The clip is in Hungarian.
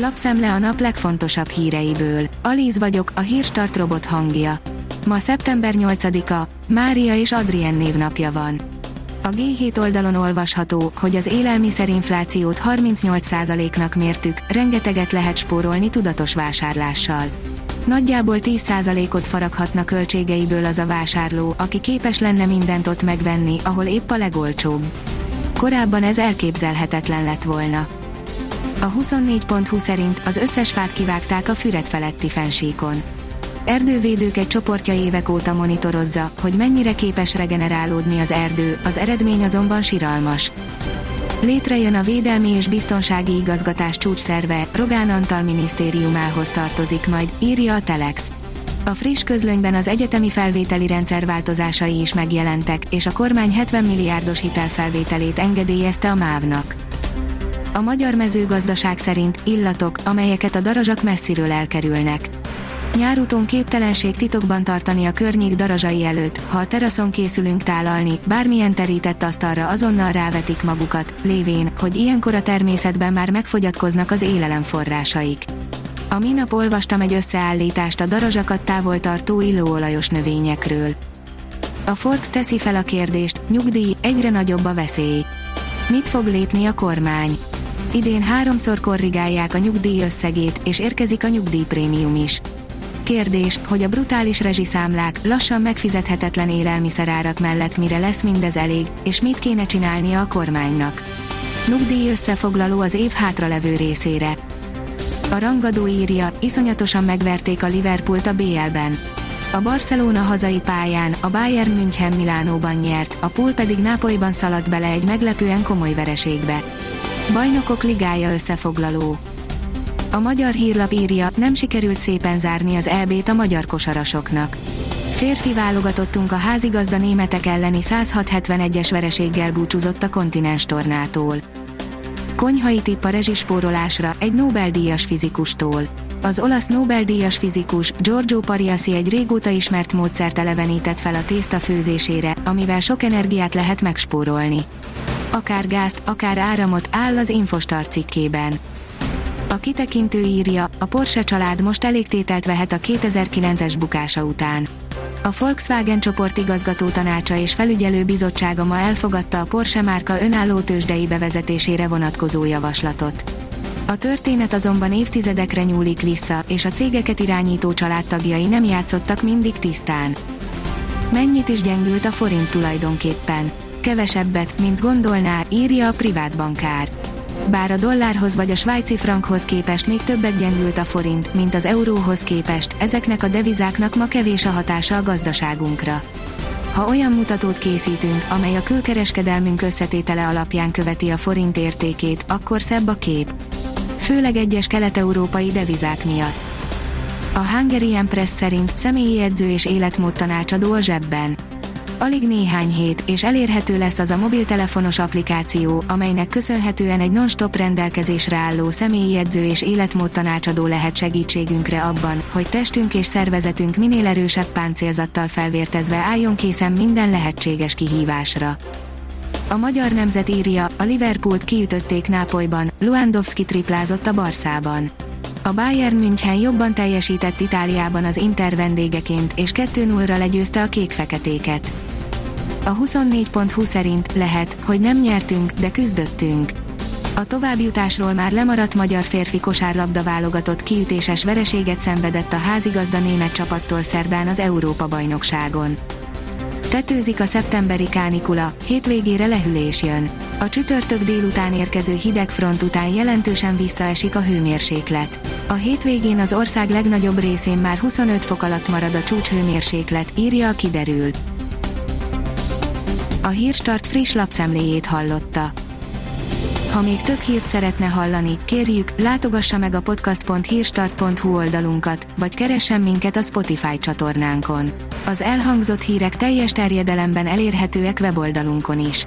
Lapszemle a nap legfontosabb híreiből. Alíz vagyok, a hírstart robot hangja. Ma szeptember 8-a, Mária és Adrien névnapja van. A G7 oldalon olvasható, hogy az élelmiszerinflációt 38%-nak mértük, rengeteget lehet spórolni tudatos vásárlással. Nagyjából 10%-ot faraghatna költségeiből az a vásárló, aki képes lenne mindent ott megvenni, ahol épp a legolcsóbb. Korábban ez elképzelhetetlen lett volna. A 24.20 szerint az összes fát kivágták a Füred feletti fensíkon. Erdővédők egy csoportja évek óta monitorozza, hogy mennyire képes regenerálódni az erdő, az eredmény azonban siralmas. Létrejön a Védelmi és Biztonsági Igazgatás csúcsszerve, Rogán Antal minisztériumához tartozik majd, írja a Telex. A friss közlönyben az egyetemi felvételi rendszer változásai is megjelentek, és a kormány 70 milliárdos hitelfelvételét engedélyezte a MÁV-nak. A magyar mezőgazdaság szerint illatok, amelyeket a darazsak messziről elkerülnek. Nyárúton képtelenség titokban tartani a környék darazsai előtt, ha a teraszon készülünk tálalni, bármilyen terített asztalra azonnal rávetik magukat, lévén, hogy ilyenkor a természetben már megfogyatkoznak az élelemforrásaik. A minap olvastam egy összeállítást a darazsakat távol tartó illóolajos növényekről. A Forbes teszi fel a kérdést, nyugdíj, egyre nagyobb a veszély. Mit fog lépni a kormány? Idén háromszor korrigálják a nyugdíj összegét, és érkezik a nyugdíjprémium is. Kérdés, hogy a brutális rezsiszámlák, lassan megfizethetetlen élelmiszerárak mellett mire lesz mindez elég, és mit kéne csinálnia a kormánynak. Nyugdíj összefoglaló az év hátralevő részére. A rangadó írja, iszonyatosan megverték a Liverpoolt a BL-ben. A Barcelona hazai pályán, a Bayern München Milánóban nyert, a Pool pedig Nápolyban szaladt bele egy meglepően komoly vereségbe. Bajnokok ligája összefoglaló. A magyar hírlap írja, nem sikerült szépen zárni az EB-t a magyar kosarasoknak. Férfi válogatottunk a házigazda németek elleni 106-71-es vereséggel búcsúzott a kontinens tornától. Konyhai tipp a rezsispórolásra egy Nobel-díjas fizikustól. Az olasz Nobel-díjas fizikus Giorgio Pariasi egy régóta ismert módszert elevenített fel a tészta főzésére, amivel sok energiát lehet megspórolni. Akár gázt, akár áramot áll az Infostar cikkében. A kitekintő írja, a Porsche család most elégtételt vehet a 2009-es bukása után. A Volkswagen csoport igazgató tanácsa és felügyelő bizottsága ma elfogadta a Porsche márka önálló tőzsdei bevezetésére vonatkozó javaslatot. A történet azonban évtizedekre nyúlik vissza, és a cégeket irányító családtagjai nem játszottak mindig tisztán. Mennyit is gyengült a forint tulajdonképpen? Kevesebbet, mint gondolná, írja a privát bankár bár a dollárhoz vagy a svájci frankhoz képest még többet gyengült a forint, mint az euróhoz képest, ezeknek a devizáknak ma kevés a hatása a gazdaságunkra. Ha olyan mutatót készítünk, amely a külkereskedelmünk összetétele alapján követi a forint értékét, akkor szebb a kép. Főleg egyes kelet-európai devizák miatt. A Hungarian Press szerint személyi edző és életmód tanácsadó a zsebben Alig néhány hét, és elérhető lesz az a mobiltelefonos applikáció, amelynek köszönhetően egy non-stop rendelkezésre álló személyi edző és életmód tanácsadó lehet segítségünkre abban, hogy testünk és szervezetünk minél erősebb páncélzattal felvértezve álljon készen minden lehetséges kihívásra. A magyar nemzet írja, a Liverpoolt kiütötték Nápolyban, Luandowski triplázott a Barszában. A Bayern München jobban teljesített Itáliában az Inter vendégeként, és 2-0-ra legyőzte a kék-feketéket. A 24.20 szerint lehet, hogy nem nyertünk, de küzdöttünk. A továbbjutásról már lemaradt magyar férfi kosárlabda válogatott kiütéses vereséget szenvedett a házigazda német csapattól szerdán az Európa-bajnokságon. Tetőzik a szeptemberi kánikula, hétvégére lehűlés jön. A csütörtök délután érkező hideg front után jelentősen visszaesik a hőmérséklet. A hétvégén az ország legnagyobb részén már 25 fok alatt marad a csúcshőmérséklet, írja a kiderül. A Hírstart friss lapszemléjét hallotta. Ha még több hírt szeretne hallani, kérjük, látogassa meg a podcast.hírstart.hu oldalunkat, vagy keressen minket a Spotify csatornánkon. Az elhangzott hírek teljes terjedelemben elérhetőek weboldalunkon is.